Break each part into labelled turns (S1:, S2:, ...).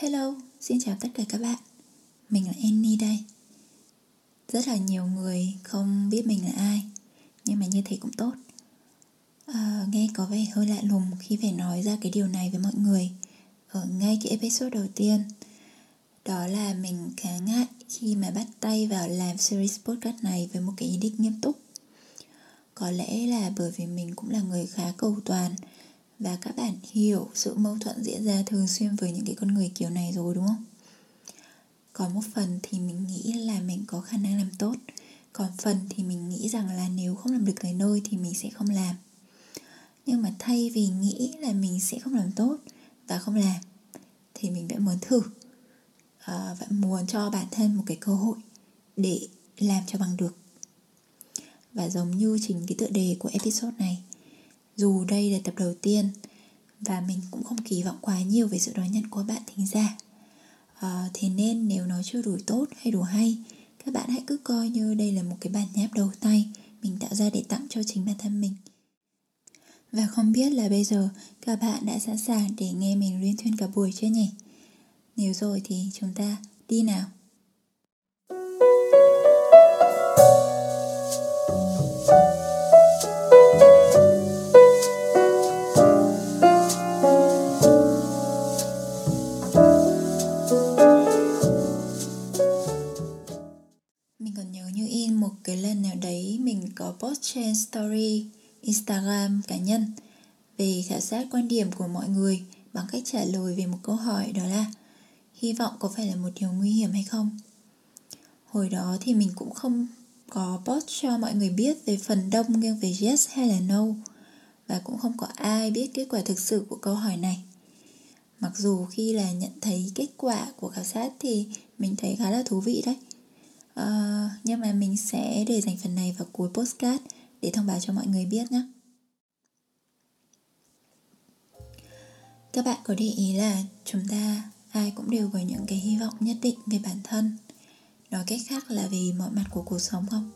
S1: Hello, xin chào tất cả các bạn. Mình là Annie đây. Rất là nhiều người không biết mình là ai Nhưng mà như thế cũng tốt. À, Nghe có vẻ hơi lạ lùng khi phải nói ra cái điều này với mọi người Ở ngay cái episode đầu tiên. Đó là mình khá ngại khi mà bắt tay vào làm series podcast này với một cái ý định nghiêm túc. Có lẽ là bởi vì mình cũng là người khá cầu toàn và các bạn hiểu sự mâu thuẫn diễn ra thường xuyên với những cái con người kiểu này rồi đúng không? Có một phần thì mình nghĩ là mình có khả năng làm tốt. Còn phần thì mình nghĩ rằng là nếu không làm được tới nơi thì mình sẽ không làm. Nhưng mà thay vì nghĩ là mình sẽ không làm tốt và không làm thì mình vẫn muốn thử à, vẫn muốn cho bản thân một cái cơ hội để làm cho bằng được. Và giống như chính cái tựa đề của episode này dù đây là tập đầu tiên và mình cũng không kỳ vọng quá nhiều về sự đón nhận của bạn thính giả. À, thế nên nếu nó chưa đủ tốt hay đủ hay các bạn hãy cứ coi như đây là một cái bản nháp đầu tay mình tạo ra để tặng cho chính bản thân mình. Và không biết là bây giờ các bạn đã sẵn sàng để nghe mình luyên thuyên cả buổi chưa nhỉ? Nếu rồi thì chúng ta đi nào. Một cái lần đấy mình có post trên story Instagram cá nhân về khảo sát quan điểm của mọi người bằng cách trả lời về một câu hỏi đó là, hy vọng có phải là một điều nguy hiểm hay không. Hồi đó thì mình cũng không có post cho mọi người biết về phần đông nghiêng về yes hay là no và cũng không có ai biết kết quả thực sự của câu hỏi này. Mặc dù khi là nhận thấy kết quả của khảo sát thì mình thấy khá là thú vị đấy uh, nhưng mà mình sẽ để dành phần này vào cuối postcard để thông báo cho mọi người biết nhé. Các bạn có để ý là chúng ta ai cũng đều có những cái hy vọng nhất định về bản thân. Nói cách khác là về mọi mặt của cuộc sống không?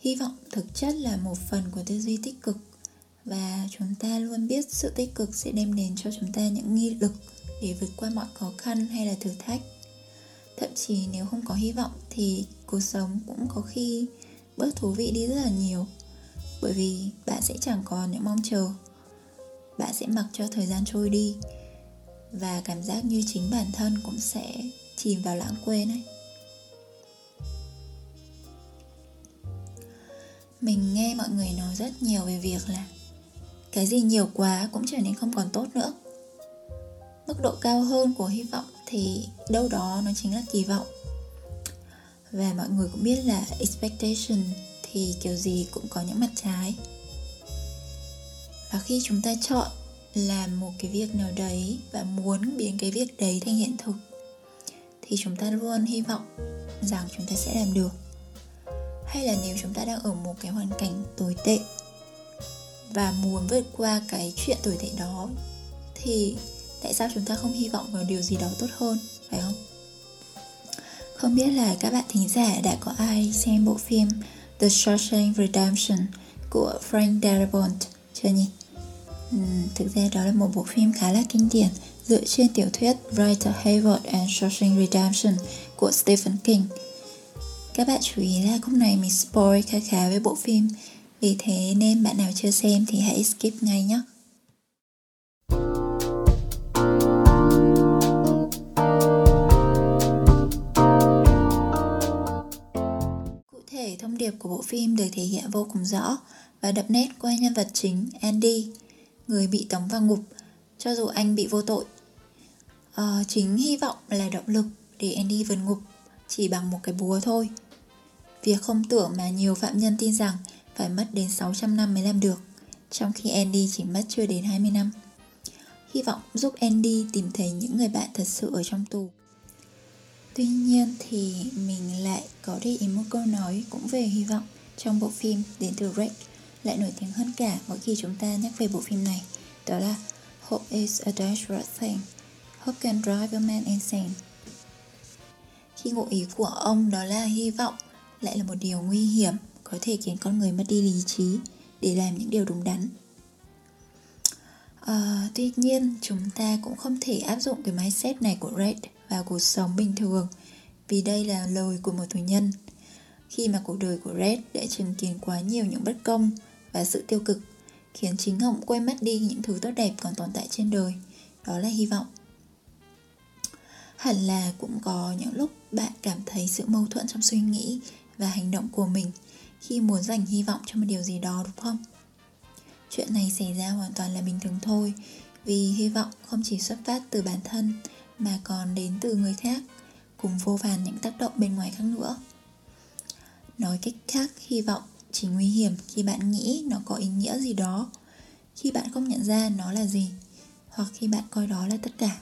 S1: Hy vọng thực chất là một phần của tư duy tích cực. Và chúng ta luôn biết sự tích cực sẽ đem đến cho chúng ta những nghi lực để vượt qua mọi khó khăn hay là thử thách thậm chí nếu không có hy vọng thì cuộc sống cũng có khi bớt thú vị đi rất là nhiều. Bởi vì bạn sẽ chẳng còn những mong chờ. Bạn sẽ mặc cho thời gian trôi đi. Và cảm giác như chính bản thân cũng sẽ chìm vào lãng quên ấy. Mình nghe mọi người nói rất nhiều về việc là cái gì nhiều quá cũng trở nên không còn tốt nữa. Mức độ cao hơn của hy vọng thì đâu đó nó chính là kỳ vọng. Và mọi người cũng biết là expectation thì kiểu gì cũng có những mặt trái. Và khi chúng ta chọn làm một cái việc nào đấy và muốn biến cái việc đấy thành hiện thực, thì chúng ta luôn hy vọng rằng chúng ta sẽ làm được. Hay là nếu chúng ta đang ở một cái hoàn cảnh tồi tệ và muốn vượt qua cái chuyện tồi tệ đó, thì tại sao chúng ta không hy vọng vào điều gì đó tốt hơn phải không không biết là các bạn thính giả đã có ai xem bộ phim The Shawshank Redemption của Frank Darabont chưa nhỉ? Uhm, thực ra đó là một bộ phim khá là kinh điển dựa trên tiểu thuyết Writer Hayward and Shawshank Redemption của Stephen King. Các bạn chú ý là khúc này mình spoil khá khá với bộ phim vì thế nên bạn nào chưa xem thì hãy skip ngay nhé. Thông điệp của bộ phim được thể hiện vô cùng rõ và đậm nét qua nhân vật chính Andy, người bị tống vào ngục, cho dù anh bị vô tội. À, chính hy vọng là động lực để Andy vượt ngục chỉ bằng một cái búa thôi. Việc không tưởng mà nhiều phạm nhân tin rằng phải mất đến 600 năm mới làm được, trong khi Andy chỉ mất chưa đến 20 năm. Hy vọng giúp Andy tìm thấy những người bạn thật sự ở trong tù. Tuy nhiên thì mình lại có để ý một câu nói cũng về hy vọng trong bộ phim đến từ Rick, lại nổi tiếng hơn cả mỗi khi chúng ta nhắc về bộ phim này, đó là Hope is a dangerous thing, Hope can drive a man insane. Khi ngụ ý của ông đó là hy vọng lại là một điều nguy hiểm có thể khiến con người mất đi lý trí để làm những điều đúng đắn. Ờ, tuy nhiên, chúng ta cũng không thể áp dụng cái mindset này của Red vào cuộc sống bình thường, vì đây là lời của một tù nhân. Khi mà cuộc đời của Red đã chứng kiến quá nhiều những bất công và sự tiêu cực, khiến chính ông quên mất đi những thứ tốt đẹp còn tồn tại trên đời, đó là hy vọng. Hẳn là cũng có những lúc bạn cảm thấy sự mâu thuẫn trong suy nghĩ và hành động của mình khi muốn dành hy vọng cho một điều gì đó, đúng không? Chuyện này xảy ra hoàn toàn là bình thường thôi. Vì hy vọng không chỉ xuất phát từ bản thân, mà còn đến từ người khác, cùng vô vàn những tác động bên ngoài khác nữa. Nói cách khác, hy vọng chỉ nguy hiểm khi bạn nghĩ nó có ý nghĩa gì đó. Khi bạn không nhận ra nó là gì, hoặc khi bạn coi đó là tất cả.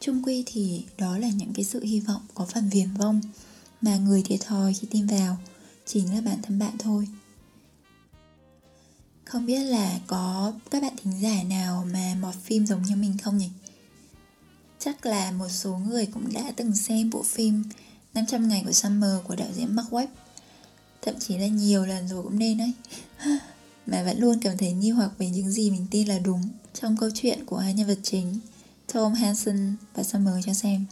S1: Chung quy thì đó là những cái sự hy vọng có phần viển vông mà người thiệt thòi khi tin vào, chính là bản thân bạn thôi không biết là có các bạn thính giả nào mà mọt phim giống như mình không nhỉ? Chắc là một số người cũng đã từng xem bộ phim 500 ngày của Summer của đạo diễn Mark Webb. Thậm chí là nhiều lần rồi cũng nên đấy. Mà vẫn luôn cảm thấy nghi hoặc về những gì mình tin là đúng Trong câu chuyện của hai nhân vật chính, Tom Hansen và Summer cho xem.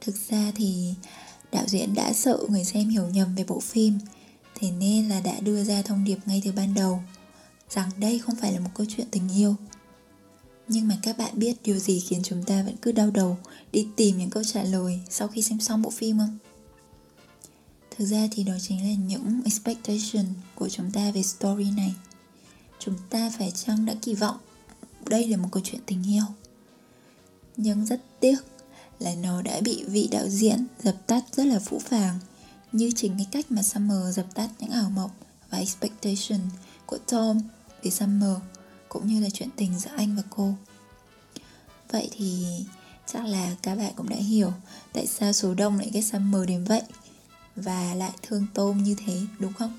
S1: Thực ra thì đạo diễn đã sợ người xem hiểu nhầm về bộ phim Thế nên là đã đưa ra thông điệp ngay từ ban đầu, Rằng đây không phải là một câu chuyện tình yêu. Nhưng mà các bạn biết điều gì khiến chúng ta vẫn cứ đau đầu Đi tìm những câu trả lời sau khi xem xong bộ phim không? Thực ra thì đó chính là những expectation của chúng ta về story này. Chúng ta phải chăng đã kỳ vọng đây là một câu chuyện tình yêu? Nhưng rất tiếc là nó đã bị vị đạo diễn dập tắt rất là phũ phàng như chính cái cách mà Summer dập tắt những ảo mộng và expectation của Tom về Summer cũng như là chuyện tình giữa anh và cô. Vậy thì chắc là các bạn cũng đã hiểu tại sao số đông lại ghét Summer đến vậy và lại thương Tom như thế đúng không?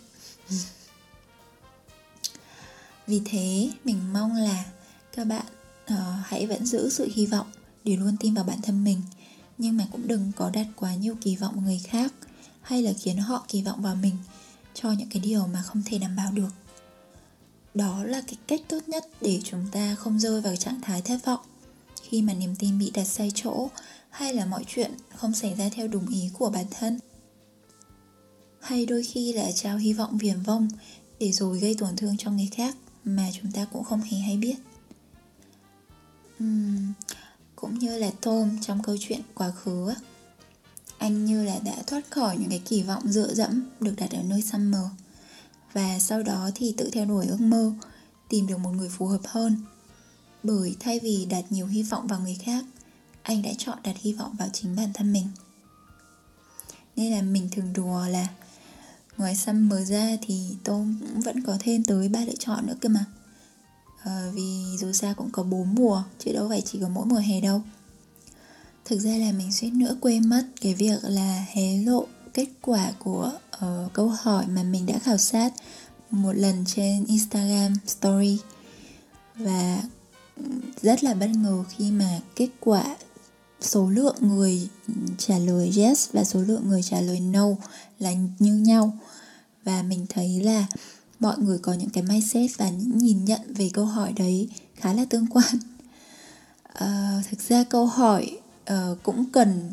S1: Vì thế mình mong là các bạn uh, hãy vẫn giữ sự hy vọng để luôn tin vào bản thân mình nhưng mà cũng đừng có đặt quá nhiều kỳ vọng người khác hay là khiến họ kỳ vọng vào mình cho những cái điều mà không thể đảm bảo được. Đó là cái cách tốt nhất để chúng ta không rơi vào trạng thái thất vọng. Khi mà niềm tin bị đặt sai chỗ hay là mọi chuyện không xảy ra theo đúng ý của bản thân. Hay đôi khi là trao hy vọng viển vông để rồi gây tổn thương cho người khác mà chúng ta cũng không hề hay biết. Uhm, cũng như là tôm trong câu chuyện quá khứ anh như là đã thoát khỏi những cái kỳ vọng dựa dẫm được đặt ở nơi Summer và sau đó thì tự theo đuổi ước mơ tìm được một người phù hợp hơn. Bởi thay vì đặt nhiều hy vọng vào người khác anh đã chọn đặt hy vọng vào chính bản thân mình. Nên là mình thường đùa là ngoài Summer ra thì tôi cũng vẫn có thêm tới ba lựa chọn nữa cơ mà. À, vì dù sao cũng có bốn mùa chứ đâu phải chỉ có mỗi mùa hè đâu thực ra là mình suýt nữa quên mất cái việc là hé lộ kết quả của uh, câu hỏi mà mình đã khảo sát một lần trên Instagram story. Và ừ, rất là bất ngờ khi mà kết quả số lượng người trả lời yes và số lượng người trả lời no là như nhau. Và mình thấy là mọi người có những cái mindset và những nhìn nhận về câu hỏi đấy khá là tương quan. Uh, thực ra câu hỏi uh, cũng cần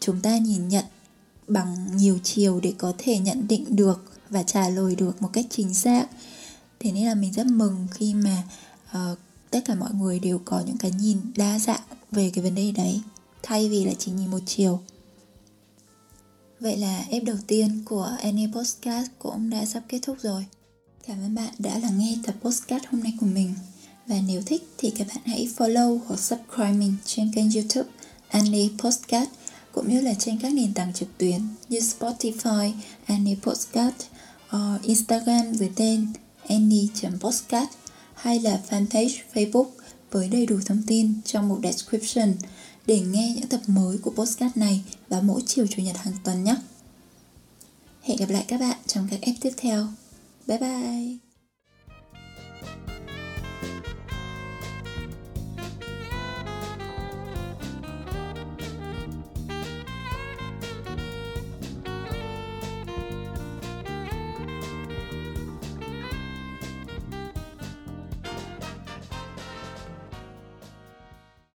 S1: chúng ta nhìn nhận bằng nhiều chiều để có thể nhận định được và trả lời được một cách chính xác thế nên là mình rất mừng khi mà uh, tất cả mọi người đều có những cái nhìn đa dạng về cái vấn đề đấy thay vì là chỉ nhìn một chiều Vậy là ép đầu tiên của Any Podcast cũng đã sắp kết thúc rồi. Cảm ơn bạn đã lắng nghe tập podcast hôm nay của mình. Và nếu thích thì các bạn hãy follow hoặc subscribe mình trên kênh youtube Annie Postcard cũng như là trên các nền tảng trực tuyến như Spotify, Annie Postcard, hoặc Instagram dưới tên annie.postcard hay là fanpage Facebook với đầy đủ thông tin trong mục description để nghe những tập mới của postcard này vào mỗi chiều chủ nhật hàng tuần nhé. Hẹn gặp lại các bạn trong các ép tiếp theo. Bye bye!